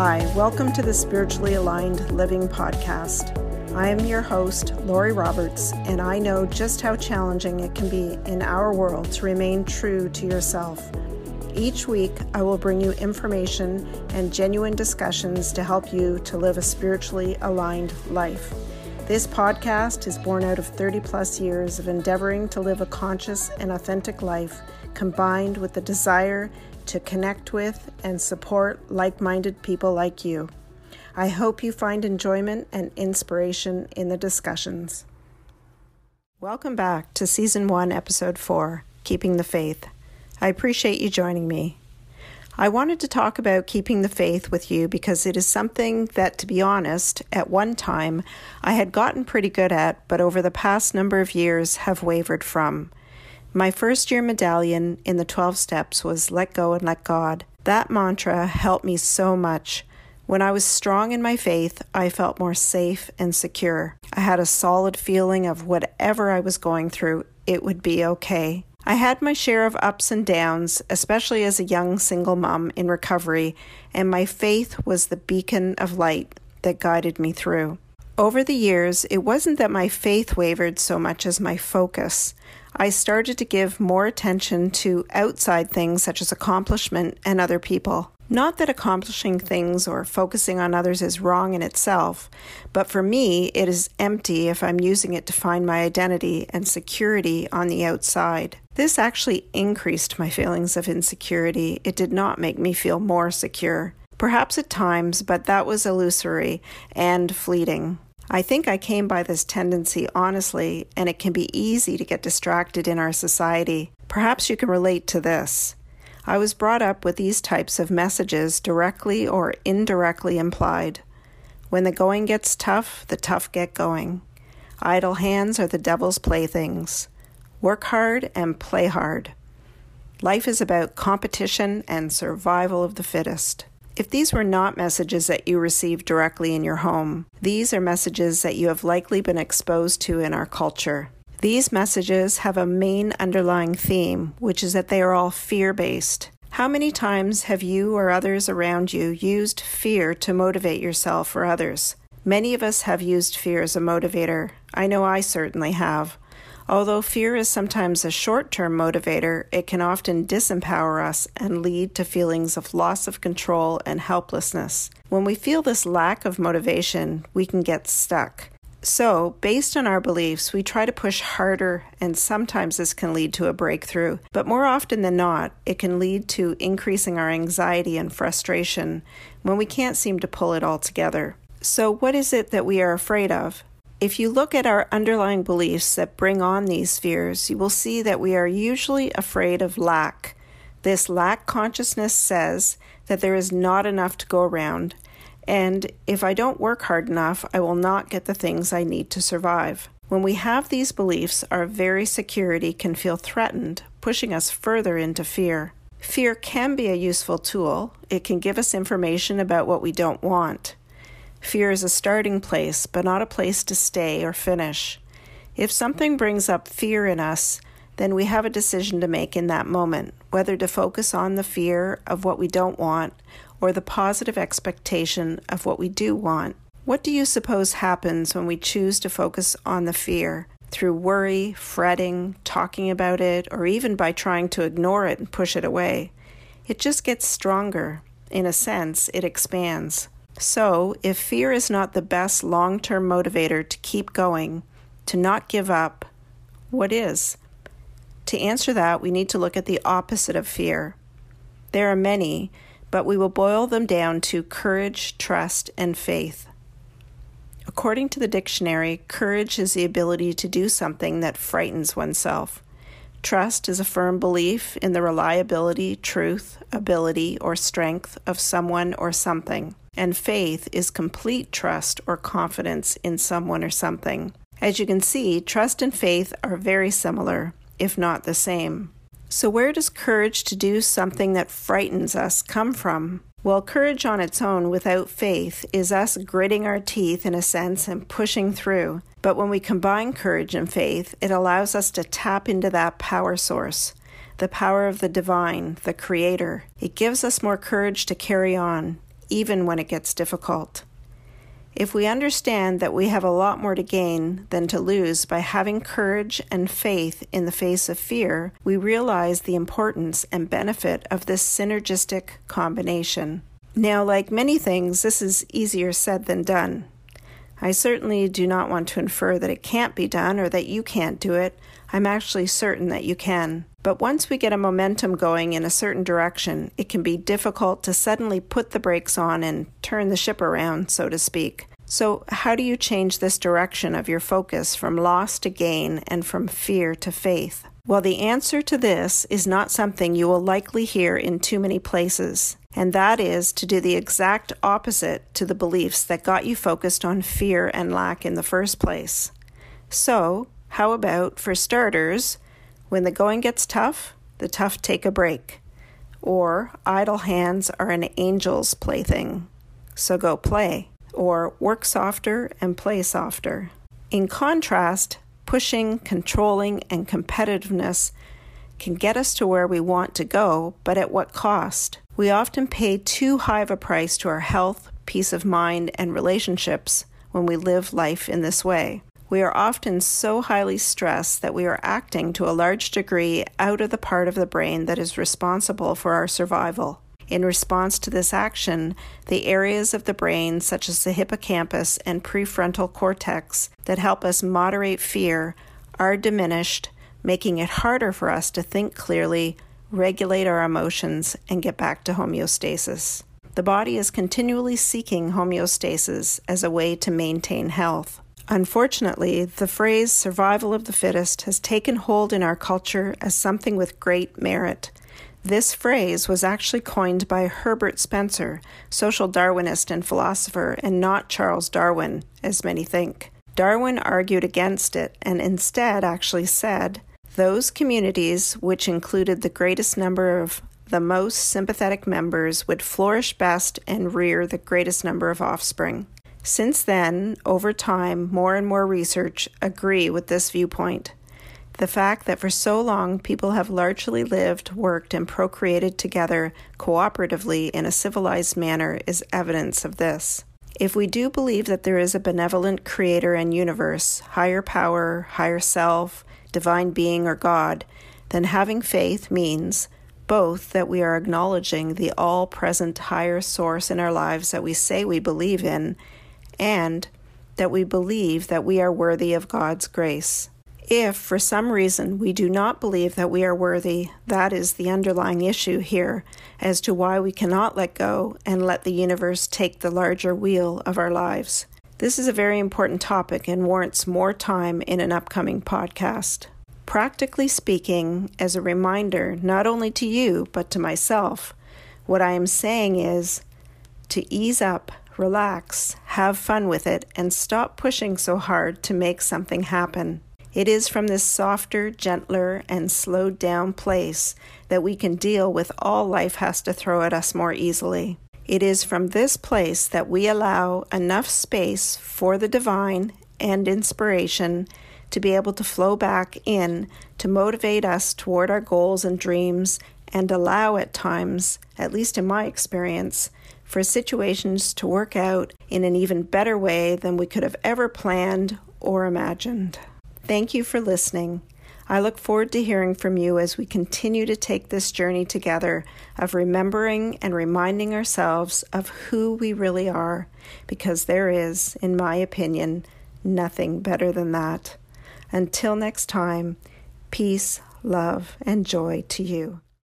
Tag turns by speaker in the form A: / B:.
A: Hi, welcome to the Spiritually Aligned Living Podcast. I am your host, Lori Roberts, and I know just how challenging it can be in our world to remain true to yourself. Each week, I will bring you information and genuine discussions to help you to live a spiritually aligned life. This podcast is born out of 30 plus years of endeavoring to live a conscious and authentic life, combined with the desire to connect with and support like minded people like you. I hope you find enjoyment and inspiration in the discussions. Welcome back to Season 1, Episode 4 Keeping the Faith. I appreciate you joining me. I wanted to talk about keeping the faith with you because it is something that, to be honest, at one time I had gotten pretty good at, but over the past number of years have wavered from. My first year medallion in the 12 steps was let go and let God. That mantra helped me so much. When I was strong in my faith, I felt more safe and secure. I had a solid feeling of whatever I was going through, it would be okay. I had my share of ups and downs, especially as a young single mom in recovery, and my faith was the beacon of light that guided me through. Over the years, it wasn't that my faith wavered so much as my focus. I started to give more attention to outside things such as accomplishment and other people. Not that accomplishing things or focusing on others is wrong in itself, but for me, it is empty if I'm using it to find my identity and security on the outside. This actually increased my feelings of insecurity. It did not make me feel more secure. Perhaps at times, but that was illusory and fleeting. I think I came by this tendency honestly, and it can be easy to get distracted in our society. Perhaps you can relate to this. I was brought up with these types of messages directly or indirectly implied. When the going gets tough, the tough get going. Idle hands are the devil's playthings. Work hard and play hard. Life is about competition and survival of the fittest. If these were not messages that you received directly in your home, these are messages that you have likely been exposed to in our culture. These messages have a main underlying theme, which is that they are all fear based. How many times have you or others around you used fear to motivate yourself or others? Many of us have used fear as a motivator. I know I certainly have. Although fear is sometimes a short term motivator, it can often disempower us and lead to feelings of loss of control and helplessness. When we feel this lack of motivation, we can get stuck. So, based on our beliefs, we try to push harder, and sometimes this can lead to a breakthrough. But more often than not, it can lead to increasing our anxiety and frustration when we can't seem to pull it all together. So, what is it that we are afraid of? If you look at our underlying beliefs that bring on these fears, you will see that we are usually afraid of lack. This lack consciousness says that there is not enough to go around, and if I don't work hard enough, I will not get the things I need to survive. When we have these beliefs, our very security can feel threatened, pushing us further into fear. Fear can be a useful tool. It can give us information about what we don't want. Fear is a starting place, but not a place to stay or finish. If something brings up fear in us, then we have a decision to make in that moment whether to focus on the fear of what we don't want or the positive expectation of what we do want. What do you suppose happens when we choose to focus on the fear? Through worry, fretting, talking about it, or even by trying to ignore it and push it away. It just gets stronger. In a sense, it expands. So, if fear is not the best long term motivator to keep going, to not give up, what is? To answer that, we need to look at the opposite of fear. There are many, but we will boil them down to courage, trust, and faith. According to the dictionary, courage is the ability to do something that frightens oneself. Trust is a firm belief in the reliability, truth, ability, or strength of someone or something and faith is complete trust or confidence in someone or something. As you can see, trust and faith are very similar, if not the same. So, where does courage to do something that frightens us come from? Well, courage on its own without faith is us gritting our teeth in a sense and pushing through. But when we combine courage and faith, it allows us to tap into that power source, the power of the divine, the creator. It gives us more courage to carry on, even when it gets difficult. If we understand that we have a lot more to gain than to lose by having courage and faith in the face of fear, we realize the importance and benefit of this synergistic combination. Now, like many things, this is easier said than done. I certainly do not want to infer that it can't be done or that you can't do it. I'm actually certain that you can. But once we get a momentum going in a certain direction, it can be difficult to suddenly put the brakes on and turn the ship around, so to speak. So, how do you change this direction of your focus from loss to gain and from fear to faith? Well, the answer to this is not something you will likely hear in too many places, and that is to do the exact opposite to the beliefs that got you focused on fear and lack in the first place. So, how about, for starters, when the going gets tough, the tough take a break? Or, idle hands are an angel's plaything, so go play. Or, work softer and play softer. In contrast, pushing, controlling, and competitiveness can get us to where we want to go, but at what cost? We often pay too high of a price to our health, peace of mind, and relationships when we live life in this way. We are often so highly stressed that we are acting to a large degree out of the part of the brain that is responsible for our survival. In response to this action, the areas of the brain, such as the hippocampus and prefrontal cortex, that help us moderate fear, are diminished, making it harder for us to think clearly, regulate our emotions, and get back to homeostasis. The body is continually seeking homeostasis as a way to maintain health. Unfortunately, the phrase survival of the fittest has taken hold in our culture as something with great merit. This phrase was actually coined by Herbert Spencer, social Darwinist and philosopher, and not Charles Darwin, as many think. Darwin argued against it and instead actually said those communities which included the greatest number of the most sympathetic members would flourish best and rear the greatest number of offspring. Since then, over time, more and more research agree with this viewpoint. The fact that for so long people have largely lived, worked, and procreated together cooperatively in a civilized manner is evidence of this. If we do believe that there is a benevolent creator and universe, higher power, higher self, divine being, or God, then having faith means both that we are acknowledging the all present higher source in our lives that we say we believe in, and that we believe that we are worthy of God's grace. If, for some reason, we do not believe that we are worthy, that is the underlying issue here as to why we cannot let go and let the universe take the larger wheel of our lives. This is a very important topic and warrants more time in an upcoming podcast. Practically speaking, as a reminder, not only to you, but to myself, what I am saying is to ease up, relax, have fun with it, and stop pushing so hard to make something happen. It is from this softer, gentler, and slowed down place that we can deal with all life has to throw at us more easily. It is from this place that we allow enough space for the divine and inspiration to be able to flow back in to motivate us toward our goals and dreams and allow at times, at least in my experience, for situations to work out in an even better way than we could have ever planned or imagined. Thank you for listening. I look forward to hearing from you as we continue to take this journey together of remembering and reminding ourselves of who we really are, because there is, in my opinion, nothing better than that. Until next time, peace, love, and joy to you.